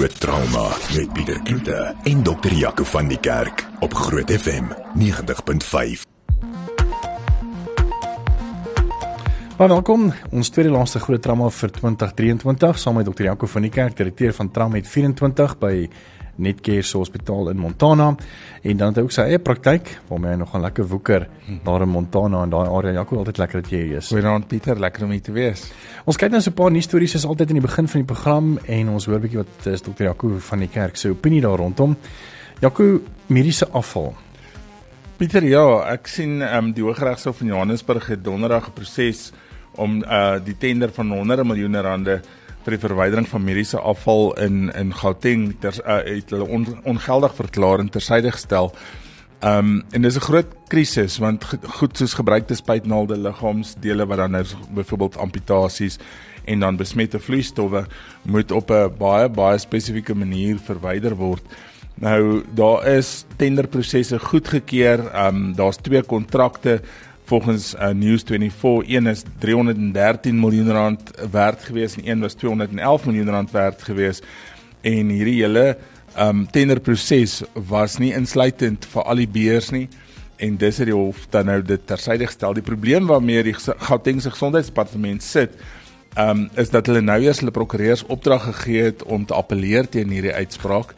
Groot Trauma met Pieter Kloete en dokter Jaco van die Kerk op Groot FM 90.5. Baie welkom. Ons tweede laaste groot trauma vir 2023 saam met dokter Jaco van die Kerk, direkteur van Trauma met 24 by Netcare se hospitaal in Montana en dan het hy ook sy eie praktyk waarmee hy nog 'n lekker woeker daar in Montana en daai area. Jaco, altyd lekker dat jy hier is. Goeienaand Pieter, lekker om hier te wees. Ons kyk nou so 'n paar nuus stories soos altyd in die begin van die program en ons hoor 'n bietjie wat is dokter Jaco van die Kerk se opinie daar rondom. Jaco, mediese afval. Pieter, ja, ek sien ehm um, die Hooggeregshof van Johannesburg het donderdag geproses om uh die tender van 100 miljoen rande vir die verwydering van mediese afval in in Gauteng ter uh, het hulle on, ongeldig verklaar en tersyde gestel. Um en dis 'n groot krisis want goed soos gebruikte spuitnaalde, liggaamsdele wat dan nou byvoorbeeld amputasies en dan besmette vloeistowwe moet op 'n baie baie spesifieke manier verwyder word. Nou daar is tenderprosesse goedgekeur. Um daar's twee kontrakte volgens uh, News24 een is 313 miljoen rand werd gewees en een was 211 miljoen rand werd gewees. En hierdie hele um tenderproses was nie insluitend vir al die beers nie. En dis het die hof dan nou dit tersyde gestel. Die probleem waarmee die Gautengse gesondheidsdepartement sit um is dat hulle nou eers hulle prokureurs opdrag gegee het om te appeleer teen hierdie uitspraak.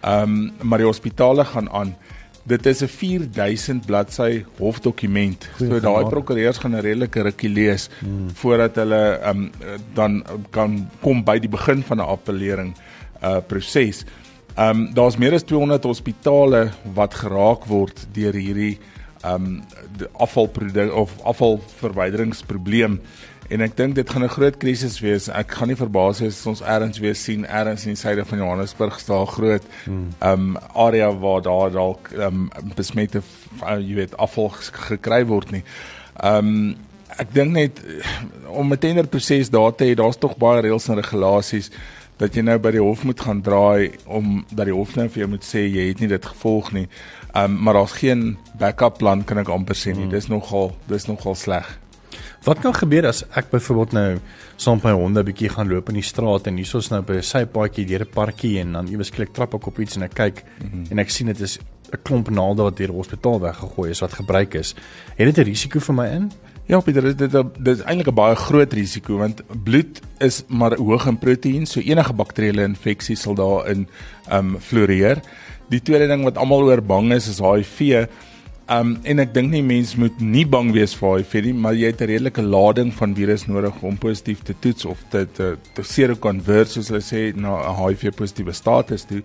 Um maar die hospitale gaan aan Dit is 'n 4000 bladsy hofdokument. So daai prokureurs gaan 'n redelike rukkie lees hmm. voordat hulle um, dan kan kom by die begin van 'n appellering uh proses. Um daar's meer as 200 hospitale wat geraak word deur hierdie um afvalproduk of afvalverwyderingsprobleem en ek dink dit gaan 'n groot krisis wees. Ek gaan nie verbaas wees as ons ergens weer sien ergens in die suide van Johannesburg staan groot hmm. um area waar daar dalk um besmette uh, jy weet afval gekry word nie. Um ek dink net om 'n tenderproses daar te hê, daar's tog baie reëls en regulasies dat jy nou by die hof moet gaan draai om dat die hof nou vir jou moet sê jy het nie dit gevolg nie. Um maar daar's geen backup plan kan ek amper sê nie. Hmm. Dis nogal dis nogal sleg. Wat kan gebeur as ek byvoorbeeld nou saam met my honde 'n bietjie gaan loop in die straat en hiersoos nou by 'n sypaadjie deur 'n parkie en dan iewes klik trap ek op iets en ek kyk mm -hmm. en ek sien dit is 'n klomp naalde wat deur die hospitaal weggegooi is wat gebruik is. Het dit 'n risiko vir my in? Ja, Pieter, dit dit, dit is eintlik 'n baie groot risiko want bloed is maar hoog in proteïen, so enige bakterieële infeksie sal daarin ehm um, floreer. Die tweede ding wat almal oor bang is is HIV. Um en ek dink nie mense moet nie bang wees vir HIV nie, maar jy het 'n redelike lading van virus nodig om positief te toets of te te, te serokonvert soos hulle sê na 'n HIV positiewe status toe.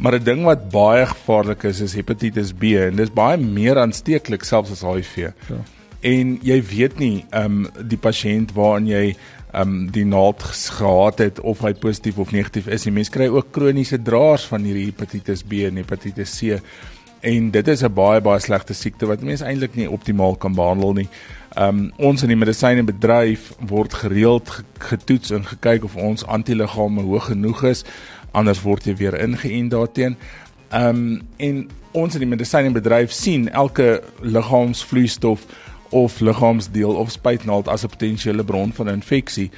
Maar 'n ding wat baie gevaarlik is is hepatitis B en dis baie meer aansteeklik selfs as HIV. Ja. En jy weet nie um die pasiënt waarin jy um die naald gehad het of hy positief of negatief is. Die mense kry ook kroniese draers van hierdie hepatitis B en hepatitis C en dit is 'n baie baie slegte siekte wat mense eintlik nie optimaal kan behandel nie. Um ons in die medisynebedryf word gereeld getoets en gekyk of ons antiliggame hoog genoeg is, anders word jy weer ingeënt daarteen. Um en ons in die medisynebedryf sien elke liggaamsvloeistof of liggaamsdeel of spuitnaald as 'n potensiële bron van infeksie.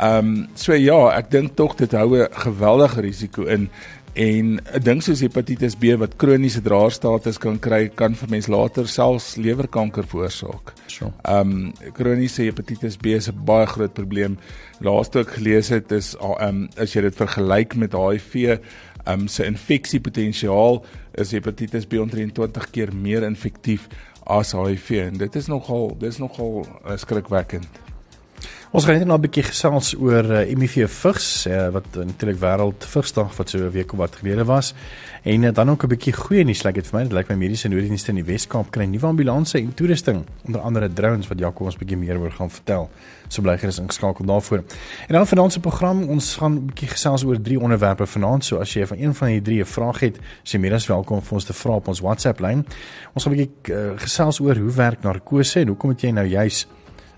Um so ja, ek dink tog dit hou 'n geweldige risiko in En 'n ding soos hepatitis B wat kroniese draerstatus kan kry, kan vir mens later selfs lewerkanker veroorsaak. So. Ehm um, kroniese hepatitis B is 'n baie groot probleem. Laaste ek gelees het is ehm um, as jy dit vergelyk met HIV, ehm um, se infeksiepotensiaal is hepatitis B omtrent 20 keer meer infektief as HIV en dit is nogal dis nogal uh, skrikwekkend. Ons gaan net nou 'n bietjie gesels oor uh, eh, HIV vigs uh, wat natuurlik wêreld vigsdag wat so 'n week of wat gelede was. En uh, dan ook 'n bietjie goeie nuus. Lyk dit vir my dit lyk my mediese nooddienste in die Wes-Kaap kry nuwe ambulanse en toerusting onder andere drones wat Jaco ons bietjie meer oor gaan vertel. So bly gerus ingeskakel daarvoor. En dan vanaand se program ons gaan 'n bietjie gesels oor drie onderwerpe vanaand. So as jy van een van hierdie drie 'n vraag het is jy meer as welkom vir ons te vra op ons WhatsApp lyn. Ons gaan 'n bietjie uh, gesels oor hoe werk narkose en hoekom het jy nou juis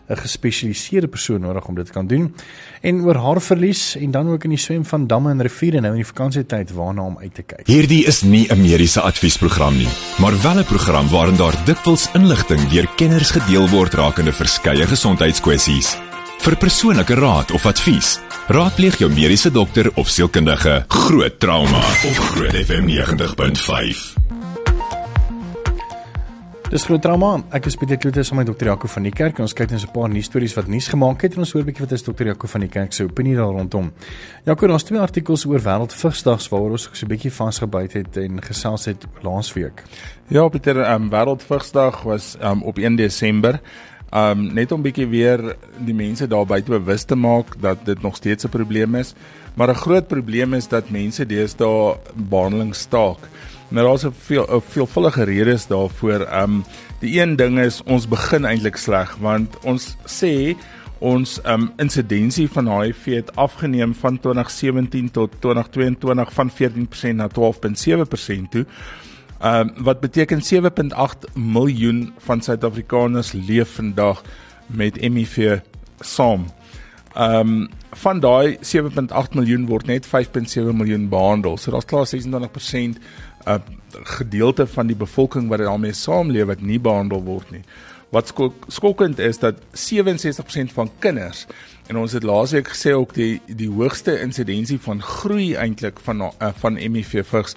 'n gespesialiseerde persoon nodig om dit te kan doen. En oor haarverlies en dan ook in die swem van damme en riviere nou in die vakansietyd waarna om uit te kyk. Hierdie is nie 'n mediese adviesprogram nie, maar wel 'n program waarin daar dikwels inligting deur kenners gedeel word rakende verskeie gesondheidskwessies. Vir persoonlike raad of advies, Raadpleeg jou mediese dokter of sielkundige. Groot trauma op Groot FM 90.5. Dis groot trauma. Ek is Pieter Kloete saam met dokter Jaco van die kerk en ons kyk net 'n paar nuus stories wat nuus gemaak het en ons hoor 'n bietjie wat is dokter Jaco van die kerk se opinie daar rondom. Jaco, daar's twee artikels oor wêreldvigsdag waaroor ons so 'n bietjie vasgebyt het en gesels het laasweek. Ja, Pieter, um, wêreldvigsdag was um, op 1 Desember. Um net om bietjie weer die mense daar buite bewus te maak dat dit nog steeds 'n probleem is, maar 'n groot probleem is dat mense deesdae behandeling staak. Nou daar's 'n veel 'n veelvullige redes daarvoor. Um die een ding is ons begin eintlik sleg want ons sê ons um insidensie van HIV het afgeneem van 2017 tot 2022 van 14% na 12.7% toe. Um wat beteken 7.8 miljoen van Suid-Afrikaners leef vandag met HIV saam. Um van daai 7.8 miljoen word net 5.7 miljoen behandel. So daar's klaar 26% 'n gedeelte van die bevolking wat daarmee saamleef wat nie behandel word nie. Wat skok, skokkend is dat 67% van kinders en ons het laasweek gesê ook die die hoogste insidensie van groei eintlik van uh, van HIV vigs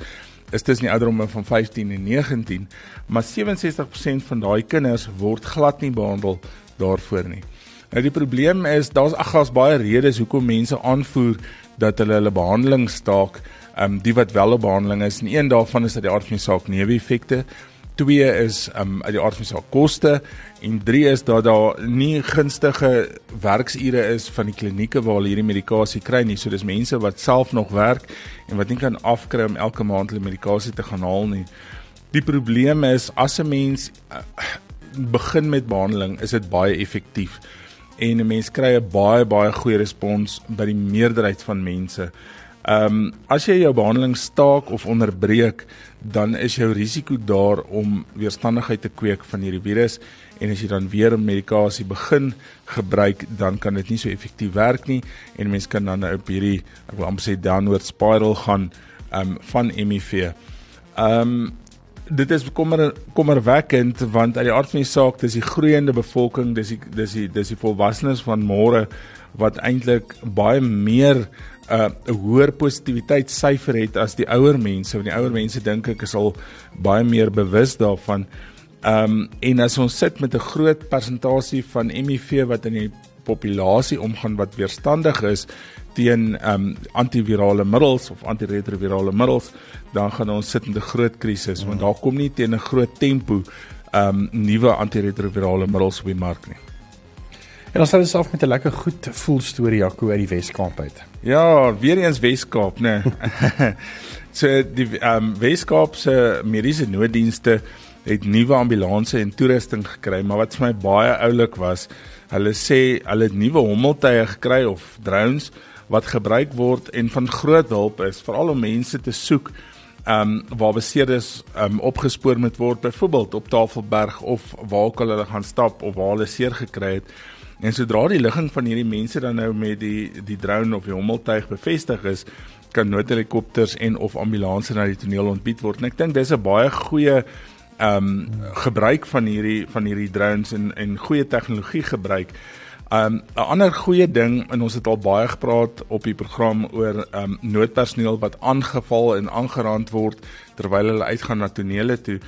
is tussen die ouderdomme van 15 en 19, maar 67% van daai kinders word glad nie behandel daarvoor nie. Nou die probleem is daar's ag daar's baie redes hoekom mense aanvoer dat hulle hulle behandeling staak um, die wat wel op behandeling is en een daarvan is dat die aard van die saak neeweffekte. Twee is um, uit die aard van die saak koste en drie is dat daar nie gunstige werksure is van die klinieke waar hulle hierdie medikasie kry nie. So dis mense wat self nog werk en wat nie kan afkry om elke maand hulle medikasie te gaan haal nie. Die probleem is as 'n mens uh, begin met behandeling, is dit baie effektief en 'n mens kry 'n baie baie goeie respons by die meerderheid van mense. Ehm um, as jy jou behandeling staak of onderbreek, dan is jou risiko daar om weerstandigheid te kweek van hierdie virus en as jy dan weer medikasie begin gebruik, dan kan dit nie so effektief werk nie en mense kan dan op hierdie ek wil amper sê downward spiral gaan ehm um, van HIV. Ehm um, dit is kommer kommerwekkend want uit die aard van die saak dis die groeiende bevolking, dis die dis die dis die volwassenes van môre wat eintlik baie meer 'n uh, hoër positiwiteitssyfer het as die ouer mense. Want die ouer mense dink ek is al baie meer bewus daarvan. Ehm um, en as ons sit met 'n groot persentasie van HIV wat in die populasie omgaan wat weerstandig is teen ehm um, antivirale middels of antiretrovirale middels, dan gaan ons sit met 'n groot krisis want daar kom nie teen 'n groot tempo ehm um, nuwe antiretrovirale middels op die mark nie. En ons sal dit af met 'n lekker goed voel storie Jaco uit die Weskaap uit. Ja, weer eens Weskaap, né? Nee. so die ehm um, Weskaap se mediese nooddienste het nuwe ambulanse en toerusting gekry, maar wat vir my baie oulik was, hulle sê hulle het nuwe hommeltuie gekry of drones wat gebruik word en van groot hulp is veral om mense te soek ehm um, waar beseerdes ehm um, opgespoor moet word byvoorbeeld op Tafelberg of waar ook al hulle gaan stap of waar hulle seer gekry het. En sodra die ligging van hierdie mense dan nou met die die drone of die hommeltuig bevestig is, kan noodhelikopters en of ambulanses na die toneel ontbied word. En ek dink dis 'n baie goeie ehm um, gebruik van hierdie van hierdie drones en en goeie tegnologie gebruik. Um 'n ander goeie ding en ons het al baie gepraat op die program oor um noodpersoneel wat aangeval en aangerand word terwyl hulle uitgaan na tonele toe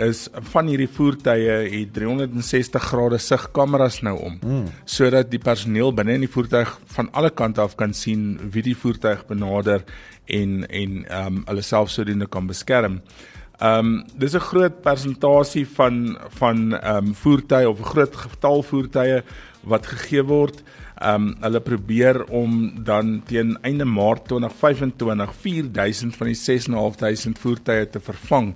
is van hierdie voertuie het 360 grade sigkameras nou om mm. sodat die personeel binne in die voertuig van alle kante af kan sien wie die voertuig benader en en ehm um, hulle self sodoende kan beskerm. Ehm um, dis 'n groot persentasie van van ehm um, voertuie of 'n groot getal voertuie wat gegee word. Ehm um, hulle probeer om dan teen einde Maart 2025 4000 van die 6500 voertuie te vervang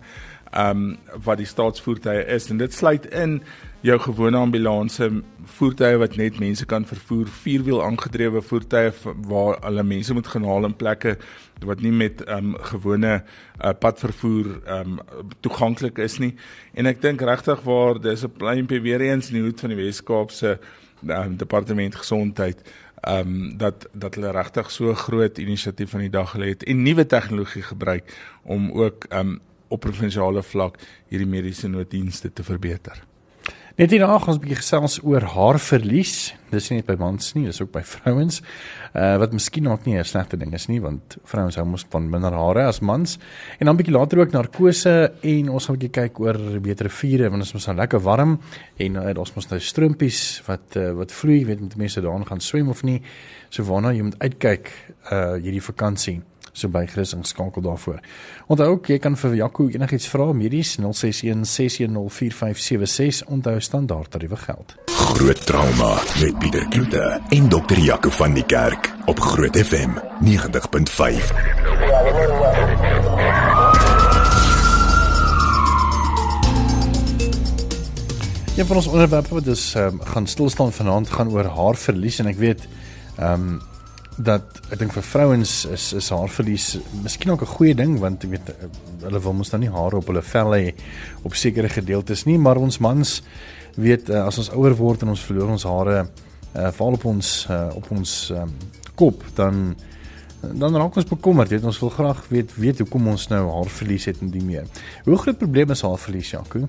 ehm um, wat die staatsvoertuie is en dit sluit in jou gewone ambulanse voertuie wat net mense kan vervoer, vierwiel aangedrewe voertuie waar hulle mense moet gaan haal in plekke wat nie met ehm um, gewone uh, padvervoer ehm um, toeganklik is nie. En ek dink regtig waar dis 'n pleintjie weer eens in die hoed van die Wes-Kaapse um, departement gesondheid ehm um, dat dat hulle regtig so groot inisiatief van die dag gelê het en nuwe tegnologie gebruik om ook ehm um, op provinsiale vlak hierdie mediese nooddienste te verbeter. Net hierna gaan ons 'n bietjie gesels oor haarverlies. Dis nie net by mans nie, dis ook by vrouens. Uh wat miskien ook nie 'n slegte ding is nie, want vrouens hou mos van minder hare as mans. En dan bietjie later ook narkose en ons gaan 'n bietjie kyk oor beter vure want ons mos nou lekker warm en uh, ons mos nou stroompies wat uh, wat vloei, weet met mense daarin gaan swem of nie. So waarna jy moet uitkyk uh hierdie vakansie so by Chris inskakel daarvoor. Onthou ook jy kan vir Jaco enigiets vra medies 061 6104576 onthou standaard tariewe geld. Groot trauma met Pieter Kloete en dokter Jaco van die Kerk op Groot FM 90.5. Een van ons onderwerpe wat dus um, gaan stil staan vanaand gaan oor haarverlies en ek weet ehm um, dat ek dink vir vrouens is is haarverlies miskien ook 'n goeie ding want jy weet hulle wil mos dan nie hare op hulle vel hê op sekere gedeeltes nie maar ons mans weet uh, as ons ouer word en ons verloor ons hare uh, val op ons uh, op ons um, kop dan dan raak ons bekommerd. Weet ons wil graag weet weet hoekom ons nou haarverlies het en die meer. Hoe groot probleem is haarverlies Jaco?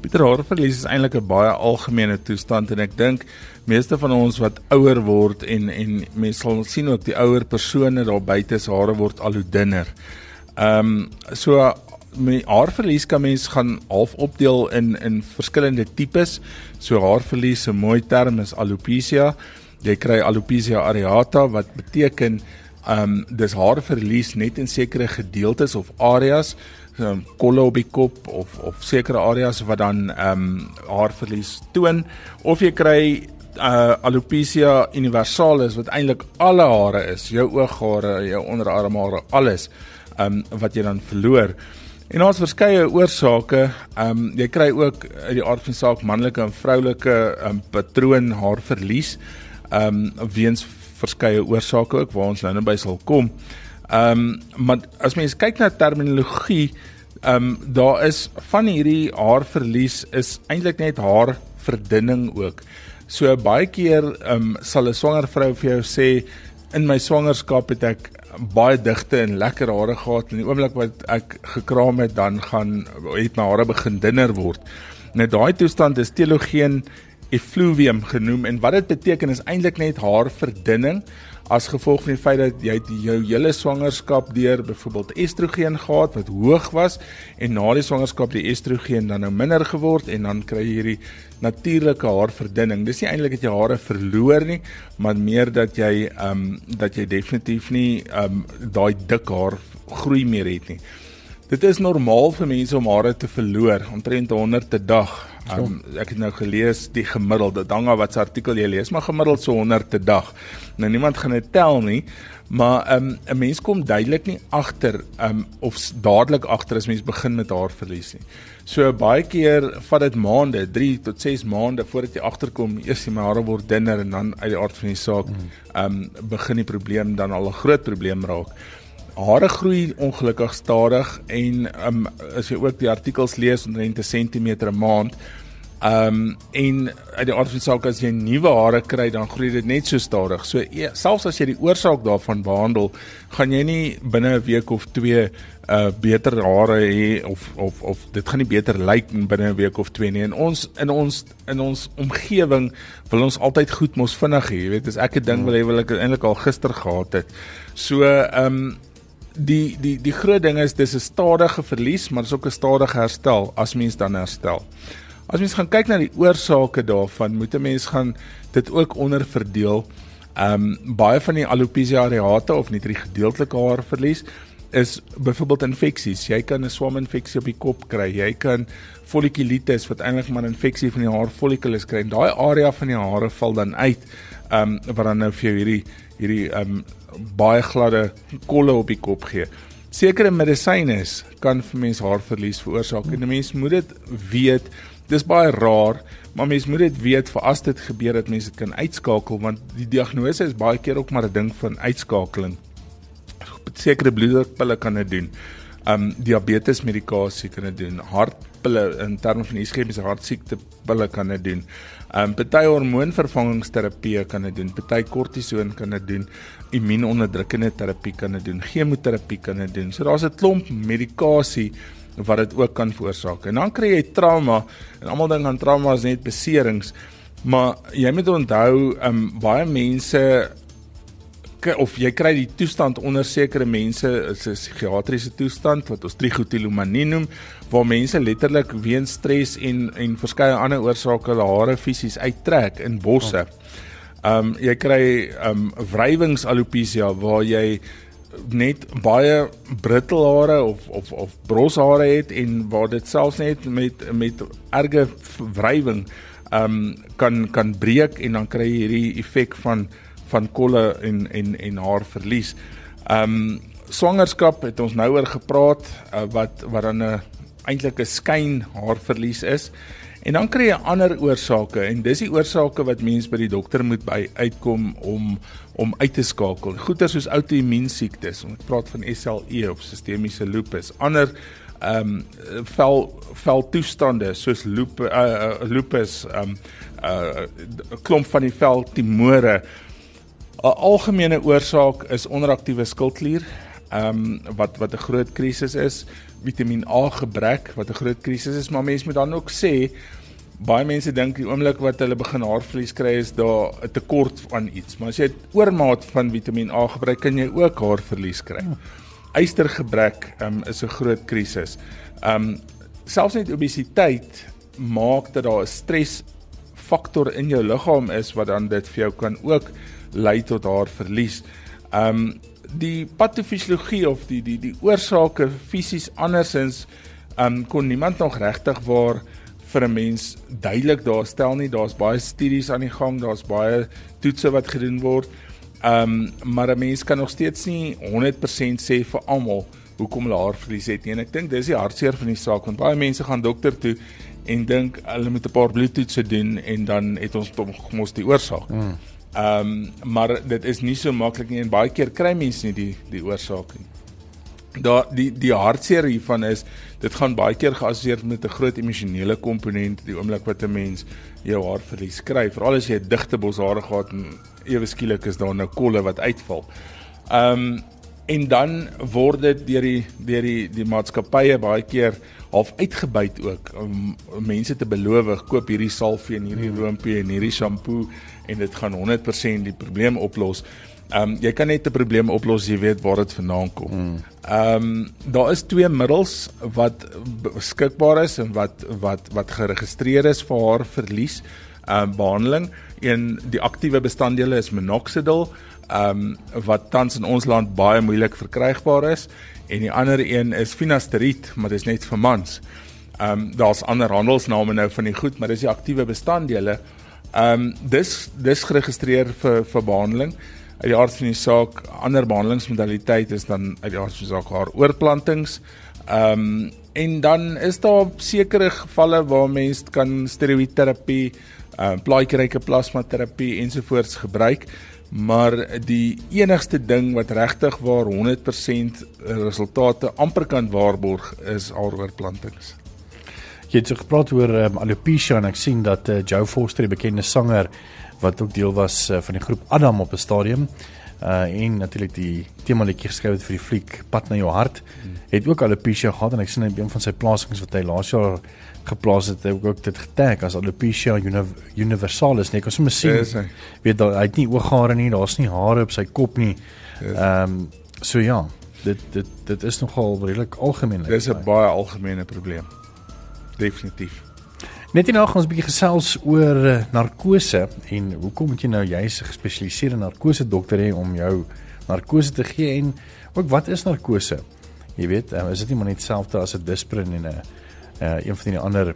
Pieter haarverlies is eintlik 'n baie algemene toestand en ek dink meeste van ons wat ouer word en en mense sal sien ook die ouer persone daar buite se hare word al hoe dunner. Ehm um, so my haarverlies kan mens gaan half opdeel in in verskillende tipes. So haarverlies, 'n mooi term is alopecia. Jy kry alopecia areata wat beteken ehm um, dis haarverlies net in sekere gedeeltes of areas um, kolle op die kop of of sekere areas wat dan ehm um, haarverlies toon of jy kry uh, alopecia universalis wat eintlik alle hare is, jou ooghare, jou onderarmhare, alles um, wat jy dan verloor. En daar's verskeie oorsake. Ehm um, jy kry ook uit die aard van saak manlike en vroulike um, patroon haarverlies. Ehm um, weens verskeie oorsake ook waar ons nou naby sal kom. Ehm um, maar as mens kyk na terminologie, ehm um, daar is van hierdie haarverlies is eintlik net haar verdunning ook. So baie keer um, sal 'n swanger vrou vir jou sê in my swangerskap het ek baie digte en lekker hare gehad en die oomblik wat ek gekraam het dan gaan het my hare begin dunner word. Nou daai toestand is telogeen effluvium genoem en wat dit beteken is eintlik net haar verdunning as gevolg van die feit dat jy jou hele swangerskap deur byvoorbeeld estrogen gehad wat hoog was en na die swangerskap die estrogen dan nou minder geword en dan kry jy hierdie natuurlike haarverdunning. Dis nie eintlik dat jy hare verloor nie, maar meer dat jy ehm um, dat jy definitief nie ehm um, daai dik haar groei meer het nie. Dit is normaal vir mense om hare te verloor omtrent 100 te dag. Um, ek het nou gelees die gemiddelde danga wat se artikel jy lees, maar gemiddeld so 100 te dag. Nou niemand gaan dit tel nie, maar um, 'n mens kom duidelik nie agter um, of dadelik agter as mens begin met haar verlies nie. So baie keer vat dit maande, 3 tot 6 maande voordat jy agterkom eers die hare word dunner en dan uit die aard van die saak mm. um begin die probleem dan al 'n groot probleem raak hare groei ongelukkig stadig en um, as jy ook die artikels lees omtrent 'n sentimeter 'n maand um en uit die aard van die saak as jy nuwe hare kry dan groei dit net so stadig. So ja, selfs as jy die oorsaak daarvan behandel, gaan jy nie binne 'n week of 2 uh beter hare hê of of of dit gaan nie beter lyk binne 'n week of 2 nie. En ons in ons in ons omgewing wil ons altyd goed mos vinnig. Jy weet, as ek 'n ding wil hê, wil ek eintlik al gister gehad het. So um die die die groot ding is dis 'n stadige verlies, maar dis ook 'n stadige herstel as mens dan herstel. As mens gaan kyk na die oorsake daarvan, moet 'n mens gaan dit ook onderverdeel. Ehm um, baie van die alopecia areata of net die gedeeltelike haarverlies is byvoorbeeld infeksies. Jy kan 'n swaminfeksie op die kop kry. Jy kan follikulitis wat eintlik maar 'n infeksie van die haarfollikulus kry. En daai area van die hare val dan uit. Ehm um, wat dan nou vir jou hierdie hierdie ehm um, baie gladde kolle op die kop gee. Sekere medisyne kan vir mense haarverlies veroorsaak en 'n mens moet dit weet. Dis baie rar, maar mens moet dit weet vir as dit gebeur dat mense dit kan uitskakel want die diagnose is baie keer ook maar 'n ding van uitskakeling. Sekere bloeddrukpille kan dit doen. Um diabetes medikasie kan dit doen. Hartpille in terme van iskemiese hartsiekte pille kan dit doen. Um party hormoonvervangingsterapie kan dit doen. Party kortison kan dit doen immuunonderdrukkende terapie kan dit doen, chemoterapie kan dit doen. So daar's 'n klomp medikasie wat dit ook kan veroorsaak. En dan kry jy trauma en almal dink aan trauma as net beserings, maar jy moet onthou um baie mense of jy kry die toestand onder sekere mense is 'n psigiatriese toestand wat ons trichotillomanie noem waar mense letterlik weens stres en en verskeie ander oorsake hulle hare fisies uittrek in bosse. Um jy kry um wrywingsalopecia waar jy net baie brittelhare of of of broshare het en waar dit selfs net met met erge wrywing um kan kan breek en dan kry jy hierdie effek van van kolle en en en haar verlies. Um swangerskap het ons nou oor gepraat uh, wat wat dan 'n eintlik 'n skyn haarverlies is. En dan kry jy ander oorsake en dis die oorsake wat mens by die dokter moet by uitkom om om uit te skakel. Goeie soos outoimmuun siektes, ons praat van SLE of sistemiese lupus. Ander ehm um, vel vel toestande soos loop, uh, uh, lupus ehm um, 'n uh, klomp van die vel tumore 'n algemene oorsaak is onderaktiewe skildklier, ehm um, wat wat 'n groot krisis is, Vitamiin A gebrek wat 'n groot krisis is, maar mense moet dan ook sê baie mense dink die oomblik wat hulle begin haarverlies kry is daar 'n tekort aan iets, maar as jy oormaat van Vitamiin A gebruik, kan jy ook haarverlies kry. Ystergebrek um, is 'n groot krisis. Ehm um, selfs net obesiteit maak dat daar 'n stres faktor in jou liggaam is wat dan dit vir jou kan ook lei tot haar verlies. Um die patofisiologie of die die die oorsake fisies andersins um kon niemand nog regtig waar vir 'n mens duidelik daar stel nie. Daar's baie studies aan die gang, daar's baie toetse wat gedoen word. Um maar 'n mens kan nog steeds nie 100% sê vir almal hoekom hulle haar verlies het nie. En ek dink dis die hartseer van die saak want baie mense gaan dokter toe en dink hulle moet 'n paar bloedtoetse doen en dan het ons mos die oorsaak. Mm. Ehm um, maar dit is nie so maklik nie en baie keer kry mense nie die die oorsaak nie. Daar die die hartseer hiervan is dit gaan baie keer geassosieer met 'n groot emosionele komponent die oomblik wat 'n mens jou haar verlies kry, veral as jy 'n digte boshare gehad en ewe skielik is daar nou kolle wat uitval. Ehm um, en dan word dit deur die deur die die maatskappye baie keer half uitgebuit ook om mense te beloof koop hierdie salvie en hierdie hmm. roompie en hierdie shampoo en dit gaan 100% die probleem oplos. Ehm um, jy kan net 'n probleem oplos jy weet waar dit vandaan kom. Hmm. Ehm um, daar is twee middels wat beskikbaar is en wat wat wat geregistreer is vir haar verlies ehm um, behandeling. Een die aktiewe bestanddele is minoxidil ehm um, wat tans in ons land baie moeilik verkrygbaar is en die ander een is finasteride, maar dit is net vir mans. Ehm um, daar's ander handelsname nou van die goed, maar dis die aktiewe bestanddele. Ehm um, dis dis geregistreer vir vir behandeling. Uit die aard van die saak, ander behandelingsmodaliteite is dan uit die aard van die saak haar oorplantings. Ehm um, en dan is daar sekere gevalle waar mense kan steroïdterapie, ehm uh, plaatjieryke plasmaterapie ensovoorts gebruik maar die enigste ding wat regtig waar 100% resultate amper kan waarborg is aaroorplantings. Jy het so gepraat oor um, alopecia en ek sien dat uh, Joe Foster, die bekende sanger wat ook deel was uh, van die groep Adam op 'n stadium uh en natuurlik die tema liedjie geskryf het vir die fliek Pad na jou hart hmm. het ook alopecia gehad en ek sien in een van sy plasings wat hy laas jaar geplaas het, het ook dit getag as alopecia universalis net ons moet sien. Yes, weet daar hy het nie ooghare nie daar's nie hare op sy kop nie. Ehm yes. um, so ja dit dit dit is nogal redelik algemeen dit is 'n baie algemene probleem. Definitief. Net nou gaan ons 'n bietjie gesels oor uh, narkose en hoekom moet jy nou juis 'n gespesialiseerde narkose dokter hê om jou narkose te gee en ook wat is narkose? Jy weet um, is dit nie maar net dieselfde as 'n disprin en 'n uh, een van die ander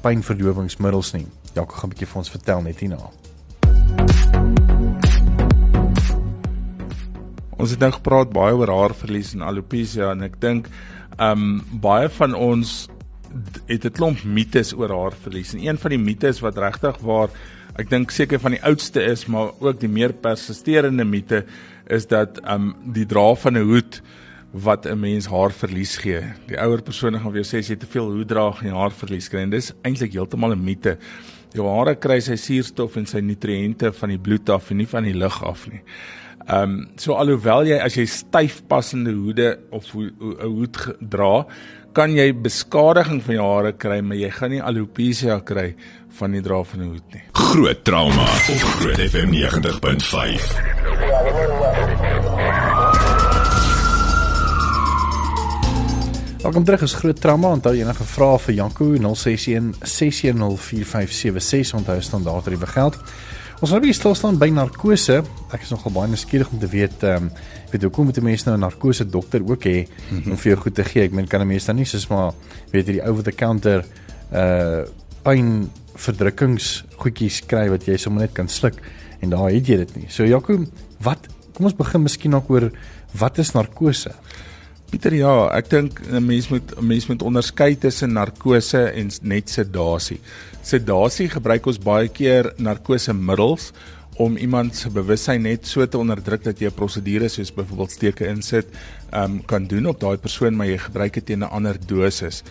pynverdowingsmiddels nie. Jaco gaan 'n bietjie vir ons vertel net hierna. Ons het nou gepraat baie oor haarverlies en alopecia en ek dink um baie van ons het 'n klomp mites oor haarverlies en een van die mites wat regtig waar ek dink seker van die oudste is maar ook die meer persisterende mite is dat um die dra van 'n hoed wat 'n mens haar verlies gee. Die ouer persone gaan vir jou sê as jy te veel hoed dra, gaan jy haar verlies kry en dis eintlik heeltemal 'n mite. Jou hare kry sy suurstof en sy nutriënte van die bloed af en nie van die lug af nie. Ehm um, so alhoewel jy as jy styf passende hoede of 'n hoed dra, kan jy beskadiging van jou hare kry, maar jy gaan nie alopecia kry van die dra van 'n hoed nie. Groot trauma op Groot FM 90.5. Welkom terug is groot trauma. Onthou enige vrae vir Janko 061 6104576 onthou standaard tariewe geld. Ons wil weer stil staan by narkose. Ek is nogal baie nuuskierig om te weet ehm um, weet hoekom moet 'n mens nou 'n narkose dokter ook hê mm -hmm. om vir jou goed te gee? Ek meen kan 'n mens dan nie soos maar weet jy die over the counter uh pyn verdrukkings goedjies kry wat jy sommer net kan sluk en daar het jy dit nie. So Jaco, wat kom ons begin miskien ook oor wat is narkose? Pieter ja, ek dink 'n mens moet 'n mens moet onderskei tussen narkose en net sedasie. Sedasie gebruik ons baie keer narkose middels om iemand se bewussyn net so te onderdruk dat jy 'n prosedure soos byvoorbeeld steke insit, ehm um, kan doen op daai persoon maar jy gebruik dit teen 'n ander dosis.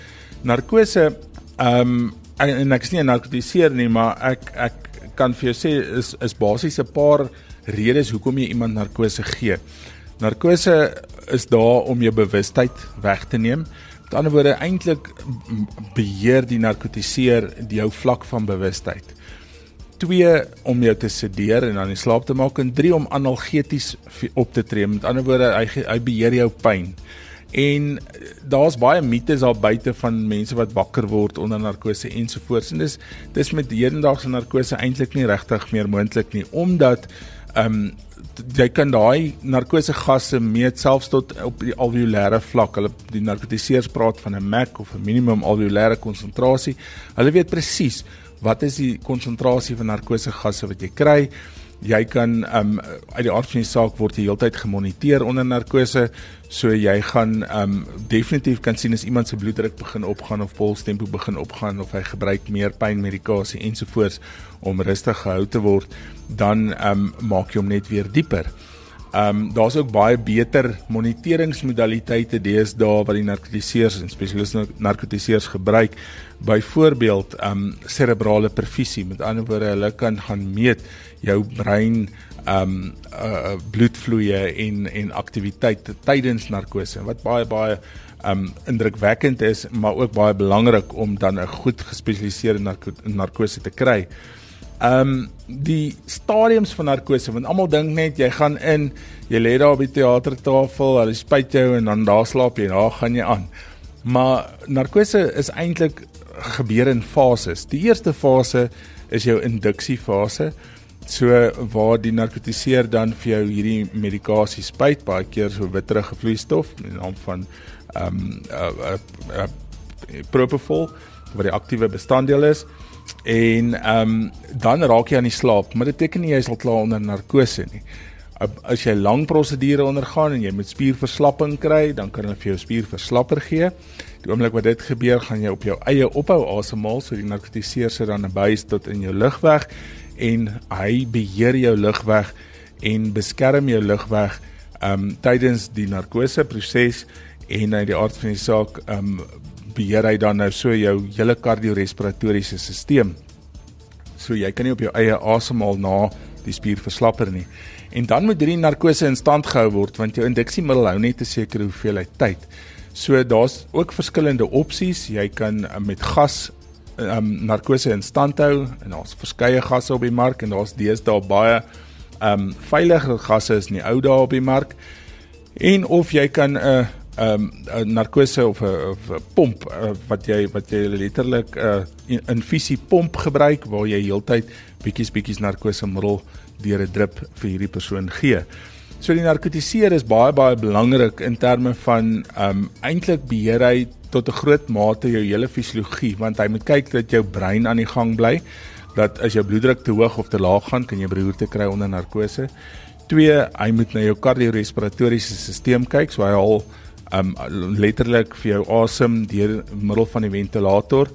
Narkose ehm um, en, en ek is nie 'n narkotiseer nie, maar ek ek kan vir jou sê is is basies 'n paar redes hoekom jy iemand narkose gee. Narkose is daar om jou bewustheid weg te neem. Met ander woorde, eintlik beheer die narkotiseer jou vlak van bewustheid. 2 om jou te sedeer en dan in slaap te maak en 3 om analgeties op te tree. Met ander woorde, hy hy beheer jou pyn. En daar's baie mites daar buite van mense wat wakker word onder narkose ensovoorts. En dis dis met hedendaagse narkose eintlik nie regtig meer moontlik nie omdat ehm um, jy kan daai narkose gasse meet selfs tot op die alveolêre vlak. Hulle die narkotiseers praat van 'n MAC of 'n minimum alveolêre konsentrasie. Hulle weet presies wat is die konsentrasie van narkose gasse wat jy kry jy kan um uit die aard van die saak word jy heeltyd gemoniteer onder narkose so jy gaan um definitief kan sien as iemand se bloeddruk begin opgaan of polstempo begin opgaan of hy gebruik meer pynmedikasie ensovoorts om rustig gehou te word dan um maak jy hom net weer dieper. Um daar's ook baie beter moniteringsmodaliteite deesdae wat die narkotiseers en spesialiste narkotiseers gebruik. Byvoorbeeld um cerebrale perfusie. Met ander woorde, hulle kan gaan meet jou brein um uh, bloedvloeie en en aktiwiteit tydens narkose wat baie baie um indrukwekkend is maar ook baie belangrik om dan 'n goed gespesialiseerde narko narkose te kry. Um die stadiums van narkose want almal dink net jy gaan in, jy lê daar op die teatertafel, hulle spuit jou en dan daar slaap jy, daar gaan jy aan. Maar narkose is eintlik gebeur in fases. Die eerste fase is jou induksiefase so waar die narkotiseer dan vir jou hierdie medikasie spuit baie keer so witterige vloeistof in naam van ehm um, uh, uh, uh, propofol wat die aktiewe bestanddeel is en ehm um, dan raak jy aan die slaap maar dit beteken nie jy sal klaar onder narkose nie. As jy lang prosedure ondergaan en jy moet spierverslapping kry dan kan hulle vir jou spierverslapper gee. Die oomblik wat dit gebeur gaan jy op jou eie ophou asemhaal so die narkotiseer sit dan naby tot in jou lugweg en hy beheer jou lugweg en beskerm jou lugweg um tydens die narkose proses en uit die aard van die saak um beheer hy dan nou so jou hele kardiorespiratoriese stelsel. So jy kan nie op jou eie asemhaal na die spier verslapper nie. En dan moet hierdie narkose in stand gehou word want jou induksiemiddel hou net 'n sekere hoeveelheid tyd. So daar's ook verskillende opsies. Jy kan uh, met gas um narkose in stand hou en daar's verskeie gasse op die mark en daar's deesdae baie um veilige gasse is in die ou dae op die mark. En of jy kan 'n uh, um 'n narkose of 'n pomp uh, wat jy wat jy letterlik 'n uh, infusie pomp gebruik waar jy heeltyd bietjies bietjies narkose middel deur 'n drip vir hierdie persoon gee. So die narkotiseer is baie baie belangrik in terme van um eintlik beheer hy tot 'n groot mate jou hele fisiologie want hy moet kyk dat jou brein aan die gang bly dat as jou bloeddruk te hoog of te laag gaan kan jy beroerte kry onder narkose. 2 hy moet na jou kardiorespiratoriese stelsel kyk so hy al um letterlik vir jou asem deur middel van die ventilator.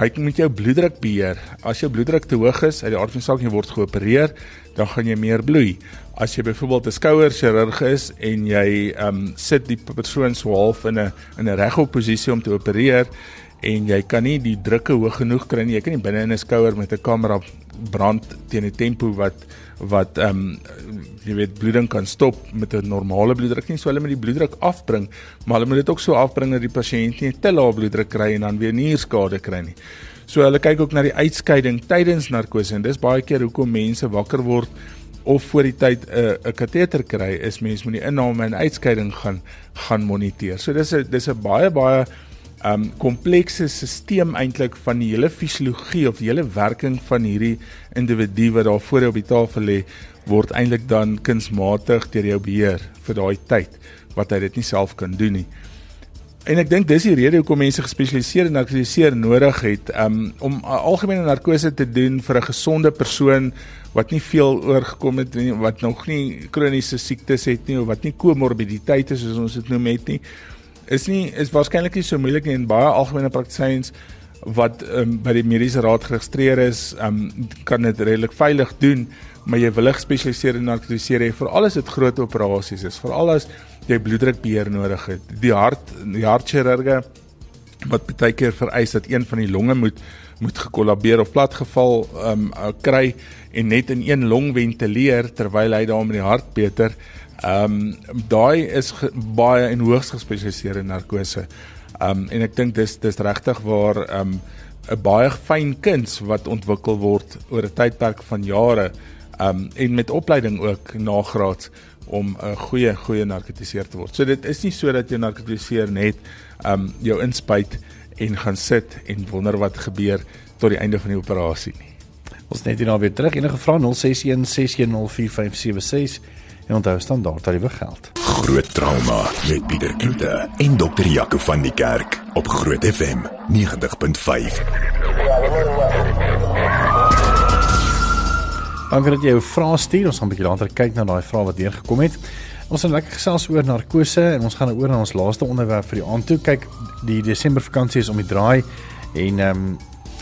Hy moet jou bloeddruk beheer. As jou bloeddruk te hoog is, uit die aard van saak jy word geopereer, dan gaan jy meer bloei. As jy byvoorbeeld 'n skouerchirurg is en jy um sit die persoon so half in 'n in 'n regop posisie om te opereer en jy kan nie die drukke hoog genoeg kry nie. Jy kan nie binne in 'n skouer met 'n kamera brand teen 'n tempo wat wat ehm um, jy weet bloeding kan stop met 'n normale bloeddruk nie. So hulle moet die bloeddruk afbring, maar hulle moet dit ook so afbring dat die pasiënt nie te lae bloeddruk kry en dan weer nierskade kry nie. So hulle kyk ook na die uitskeiding tydens narkose en dis baie keer hoekom mense wakker word of voor die tyd 'n uh, 'n kateter kry is mense moet die inname en uitskeiding gaan gaan moniteer. So dis 'n dis 'n baie baie um komplekse stelsel eintlik van die hele fisiologie of die hele werking van hierdie individu wat daar voor op die tafel lê word eintlik dan kunsmatig deur jou beheer vir daai tyd wat hy dit nie self kan doen nie. En ek dink dis die rede hoekom mense gespesialiseerde narkotiseer nodig het um, om algemene narkose te doen vir 'n gesonde persoon wat nie veel oorgekom het nie, wat nog nie kroniese siektes het nie of wat nie komorbiditeite soos ons dit noem het nie is nie is waarskynlik nie so moeilik nie en baie algemene praktisyns wat um, by die mediese raad geregistreer is, um, kan dit redelik veilig doen, maar jy wil 'n gespesialiseerde narkotiseer vir alles dit groot operasies is, vir alles jy bloeddrukbeheer nodig het. Die hart, die hartchirurge wat baie keer vereis dat een van die longe moet moet gekollabeer of platgeval um kry en net in een long ventileer terwyl hy daar met die hart beter Ehm um, daai is baie en hoogs gespesialiseerde narkose. Ehm um, en ek dink dis dis regtig waar ehm um, 'n baie fyn kuns wat ontwikkel word oor 'n tydperk van jare ehm um, en met opleiding ook nagraads om 'n goeie goeie narkotiseer te word. So dit is nie so dat jy narkotiseer net ehm um, jou inspuit en gaan sit en wonder wat gebeur tot die einde van die operasie nie. Ons net hier nou weer terug. Enige vrae 061 6104576 en onthou standaard tariewe geld. Groot trauma met Pieter Kloete en dokter Jaco van die Kerk op Groot FM 90.5. Dankie dat jy jou vrae stuur. Ons gaan 'n bietjie later kyk na daai vrae wat deur gekom het. Ons gaan lekker gesels oor narkose en ons gaan oor na ons laaste onderwerp vir die aand toe kyk. Die Desember vakansie is om die draai en ehm um,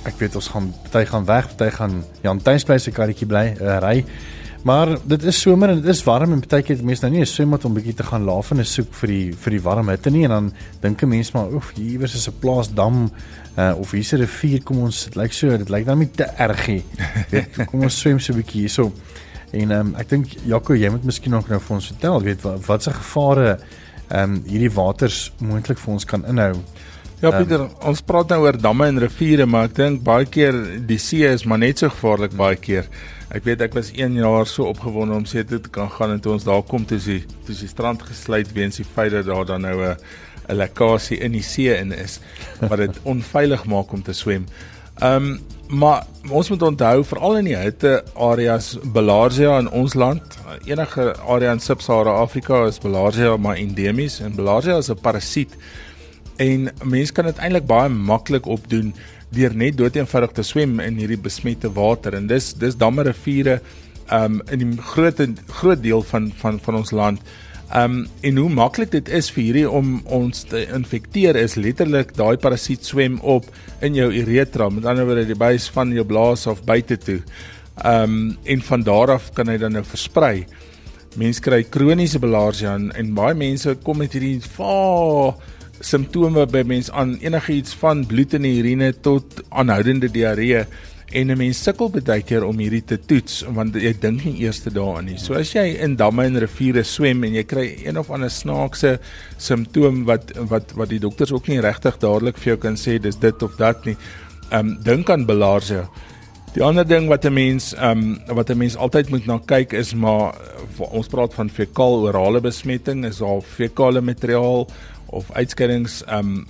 ek weet ons gaan party gaan weg, party gaan Jan Tuisbly se karretjie bly uh, ry. Maar dit is somer en dit is warm en baie keer mense nou nie 'n swembad om bietjie te gaan laaf en soek vir die vir die warm hitte nie en dan dink 'n mens maar oef hier iewers is 'n plaas dam uh, of hier's 'n rivier kom ons dit lyk so dit lyk dan nie te erg nie. Kom ons swem so 'n bietjie hierso. En um, ek dink Jaco jy moet miskien nog nou vir ons vertel weet wat wat se gevare ehm um, hierdie waters moontlik vir ons kan inhou. Ja Pieter, um, ons praat nou oor damme en riviere, maar ek dink baie keer die see is maar net so gevaarlik baie keer. Ek weet ek was 1 jaar so opgewonde om see toe te kan gaan en toe ons daar kom toe sie toe die strand gesluit weens die feit dat daar dan nou 'n 'n lekkasie in die see in is wat dit onveilig maak om te swem. Ehm um, maar ons moet onthou veral in die hitte areas Belarsia in ons land, enige area in Sub-Sahara Afrika is Belarsia maar endemies en Belarsia is 'n parasiet en mense kan dit eintlik baie maklik opdoen deur net doeteenvoudig te swem in hierdie besmette water en dis dis damme riviere um in die groot groot deel van van van ons land. Um en hoe maklik dit is vir hierdie om ons te infekteer is letterlik daai parasiet swem op in jou uretra, met ander woorde die buis van jou blaas of buite toe. Um en van daar af kan hy dan nou versprei. Mense kry kroniese belarsia en, en baie mense kom met hierdie simptome by mense aan enigiets van bloed in die urine tot aanhoudende diarree en 'n mens sukkel baie keer om hierdie te toets want jy dink nie eers daaraan nie. So as jy in damme en riviere swem en jy kry een of ander snaakse simptoom wat wat wat die dokters ook nie regtig dadelik vir jou kan sê dis dit of dat nie. Ehm um, dink aan belarsia. Die ander ding wat 'n mens ehm um, wat 'n mens altyd moet na kyk is maar ons praat van fekaal orale besmetting is al fekale materiaal of uitskeidings um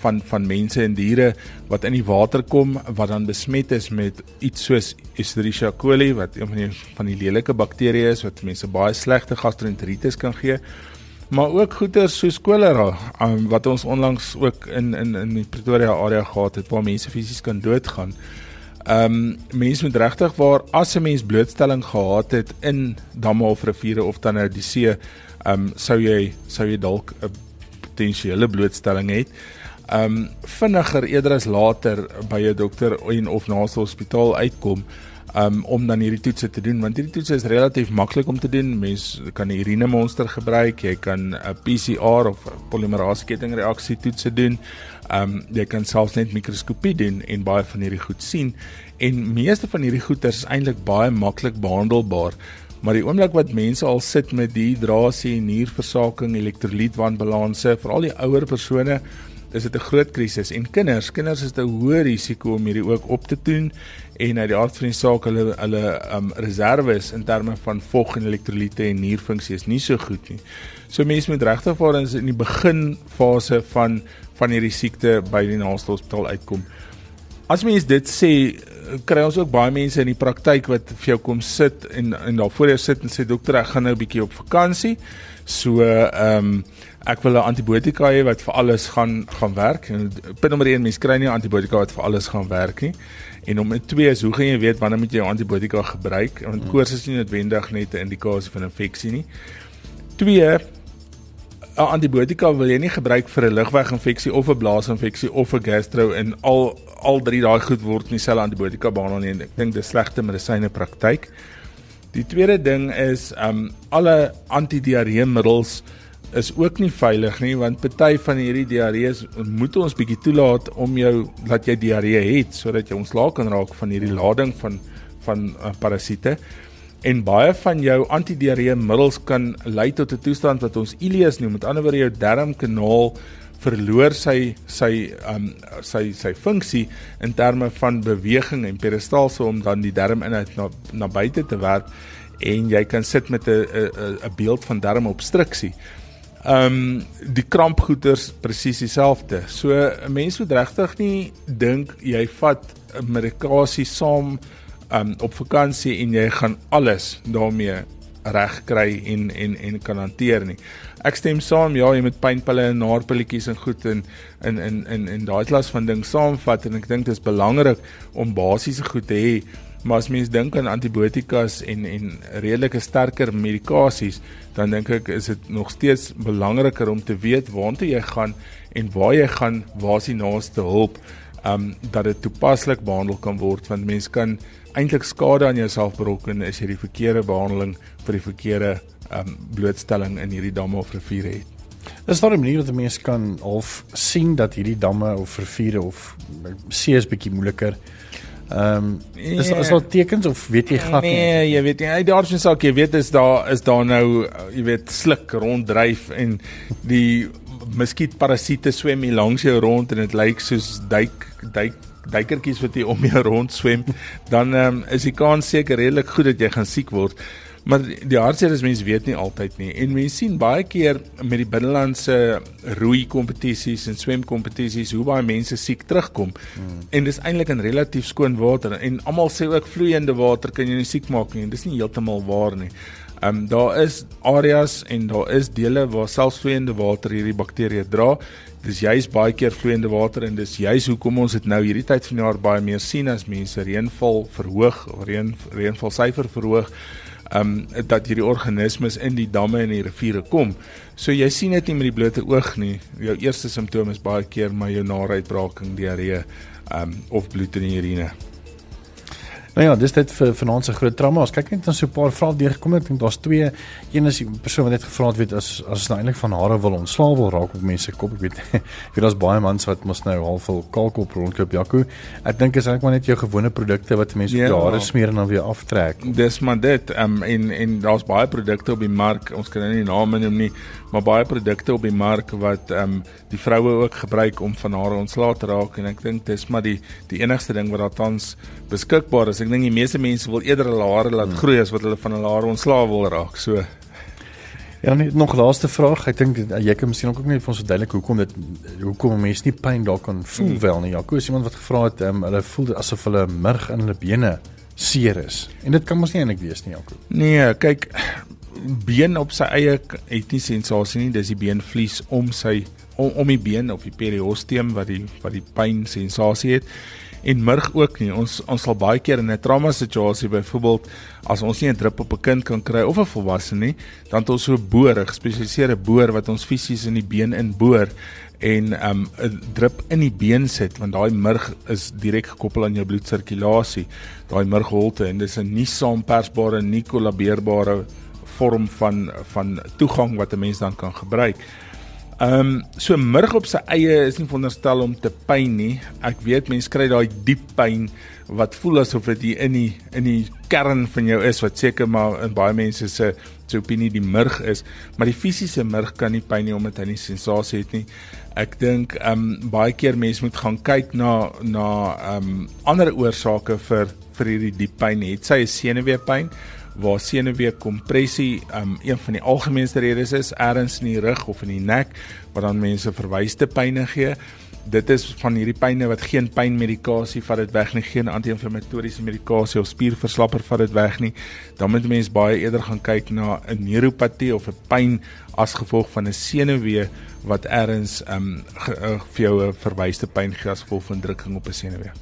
van van mense en diere wat in die water kom wat dan besmet is met iets soos Escherichia coli wat een van die van die lelike bakterieë is wat mense baie slegte gastroenteritis kan gee. Maar ook goeie soos cholera um, wat ons onlangs ook in in in die Pretoria area gehad het waar mense fisies kan doodgaan. Ehm um, mense moet regtig waar as 'n mens blootstelling gehad het in damme of riviere of dan nou die see, ehm um, sou jy sou jy dalk 'n potensiële blootstelling het. Um vinniger eerder as later by 'n dokter en of na 'n hospitaal uitkom. um om dan hierdie toetse te doen want hierdie toetse is relatief maklik om te doen. Mens kan die urine monster gebruik, jy kan 'n PCR of polimerase kettingreaksie toetse doen. Um jy kan selfs net mikroskopie doen en baie van hierdie goed sien en meeste van hierdie goeters is eintlik baie maklik behandelbaar. Maar die oomblik wat mense al sit met dehydrasie, nierversaking, elektrolytwanbalanse, veral die ouer persone, is dit 'n groot krisis en kinders, kinders is 'n hoë risiko om hierdie ook op te doen en uit die aard van die saak hulle hulle um reserves in terme van vog en elektrolyte en nierfunksie is nie so goed nie. So mense moet regtig voor in die beginfase van van hierdie siekte by die naaste hospitaal uitkom. As mens dit sê, kry ons ook baie mense in die praktyk wat vir jou kom sit en en daar voor jou sit en sê dokter, ek gaan nou 'n bietjie op vakansie. So ehm um, ek wil 'n antibiotika hê wat vir alles gaan gaan werk. En punt nommer 1, mens kry nie 'n antibiotika wat vir alles gaan werk nie. En nommer 2 is hoe gaan jy weet wanneer moet jy jou antibiotika gebruik? Want koors is nie noodwendig net 'n indikasie van infeksie nie. 2 'n antibiotika wil jy nie gebruik vir 'n lugweginfeksie of 'n blaasinfeksie of 'n gastro en al al drie daai goed word nie selfe antibiotika behandel nie. Ek dink dis slegte medisyne praktyk. Die tweede ding is um alle antidiarreemiddels is ook nie veilig nie want party van hierdie diarrees moet ons bietjie toelaat om jou laat jy diarree het sodat jy ontslae kan raak van hierdie lading van van uh, parasiete en baie van jou antidiarreemiddels kan lei tot 'n toestand wat ons ileus noem met ander woorde jou darmkanaal verloor sy sy um sy sy funksie in terme van beweging en peristalse om dan die darminhoud na na buite te werk en jy kan sit met 'n 'n beeld van darmobstruksie. Um die krampgoeters presies dieselfde. So 'n mens moet regtig nie dink jy vat medikasie saam um op vakansie en jy gaan alles daarmee reg kry en en en kan hanteer nie. Ek stem saam, ja, jy moet pynpille en naarpilletjies en goed in in in in in daai klas van ding saamvat en ek dink dit is belangrik om basiese goed te hê. Maar as mens dink aan antibiotikas en en redelike sterker medikasies, dan dink ek is dit nog steeds belangriker om te weet waartoe jy gaan en waar jy gaan, waar is die naaste hulp, um dat dit toepaslik behandel kan word want mens kan eintlik skade aan jouself berokken as jy die verkeerde behandeling vir die verkeerde um, blootstelling in hierdie damme of riviere het. Is daar 'n manier wat mense kan half sien dat hierdie damme of riviere of see is bietjie moeiliker? Ehm um, is is daar tekens of weet jy glad nie? Nee, jy weet nie. Daar is ook jy weet is daar is daar nou jy weet sluk ronddryf en die muskietparasiete swem hier langs jou rond en dit lyk soos duik duik duikertjies wat hier om jou rond swem, dan um, is die kans seker redelik goed dat jy gaan siek word. Maar die hartseer is mense weet nie altyd nie. En mense sien baie keer met die binnelandse roei kompetisies en swem kompetisies hoe baie mense siek terugkom. Hmm. En dis eintlik in relatief skoon water en almal sê ook vloeiende water kan jou nie siek maak nie. Dis nie heeltemal waar nie. Ehm um, daar is areas en daar is dele waar selfs vloeiende water hierdie bakterieë dra. Dis juist baie keer vloeiende water en dis juist hoekom ons dit nou hierdie tyd van die jaar baie meer sien as mense reënval verhoog, reën reënval syfer verhoog. Um, dat hierdie organismes in die damme en die riviere kom. So jy sien dit nie met die blote oog nie. Jou eerste simptoom is baie keer maar jou naruitbraking, diarree, ehm um, of bloed in die urine. Nou ja, dis dit vir vanaand se groot trauma. Ons kyk net dan so 'n paar vrae deurgekom het. Ek dink daar's twee. Een is die persoon wat net gevra het weet as as nou eintlik van hare wil ontslaa wil raak op mense kop. Ek weet ek weet daar's baie mans wat mos nou half vol kalkop rondloop Jaco. Ek dink is eintlik maar net jou gewone produkte wat mense ja, op die hare smeer en dan weer aftrek. Dis maar dit. Ehm um, en en daar's baie produkte op die mark. Ons kan nou nie name noem nie, maar baie produkte op die mark wat ehm um, die vroue ook gebruik om van hare ontslaa te raak en ek dink dis maar die die enigste ding wat daar tans beskikbaar is. Ek dink die meeste mense wil eerder hulle hare laat hmm. groei as wat hulle van hulle hare ontslaa wil raak. So Ja, net nog laaste vraag. Ek dink jy kan miskien ook net vir ons verduidelik hoekom dit hoekom mense nie pyn daar kan voel hmm. wel nie. Jaco, is iemand wat gevra het, um, hulle voel asof hulle murg in hulle bene seer is. En dit kan mos nie eintlik wees nie, Jaco. Nee, kyk been op sy eie het nie sensasie nie. Dis die beenvlies om sy om, om die been of die periosteum wat die wat die pyn sensasie het. En murg ook nie. Ons ons sal baie keer in 'n trauma situasie byvoorbeeld as ons nie 'n drup op 'n kind kan kry of 'n volwasse nie, dan het ons so 'n boor, 'n gespesialiseerde boor wat ons fisies in die been inboor en um 'n drup in die been sit want daai murg is direk gekoppel aan jou bloedsirkulasie. Daai murgholte en dis 'n nie saampersbare, nie kollabeerbare vorm van van toegang wat 'n mens dan kan gebruik. Ehm um, so murg op sy eie is nie veronderstel om te pyn nie. Ek weet mense kry daai diep pyn wat voel asof dit hier in die in die kern van jou is wat seker maar in baie mense se se opinie die murg is, maar die fisiese murg kan nie pyn nie omdat hy nie sensasie het nie. Ek dink ehm um, baie keer mense moet gaan kyk na na ehm um, ander oorsake vir vir hierdie diep pyn. Het sy 'n senuweepyn waar senuwee kompressie um, een van die algemeenste redes is ergens in die rug of in die nek wat dan mense verwyste pyne gee. Dit is van hierdie pyne wat geen pynmedikasie vat dit weg nie, geen anti-inflammatoriese medikasie of spierverslapper vat dit weg nie. Dan moet mense baie eerder gaan kyk na 'n neuropatie of 'n pyn as gevolg van 'n senuwee wat ergens um, vir jou 'n verwyste pyn gee as gevolg van drukking op 'n senuwee.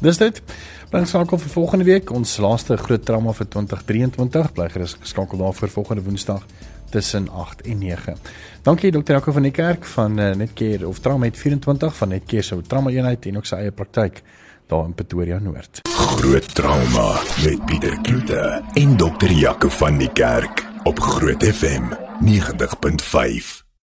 Dis dit. Bring skakel vir volgende week ons laaste groot trauma vir 2023. Bly gerus geskakel daar vir volgende Woensdag tussen 8 en 9. Dankie dokter Jaco van die kerk van uh, Netcare of Trauma 24 van Netcare se trauma eenheid en ook sy eie praktyk daar in Pretoria Noord. Groot trauma met Pieter Kloete en dokter Jaco van die kerk op Groot FM 90.5.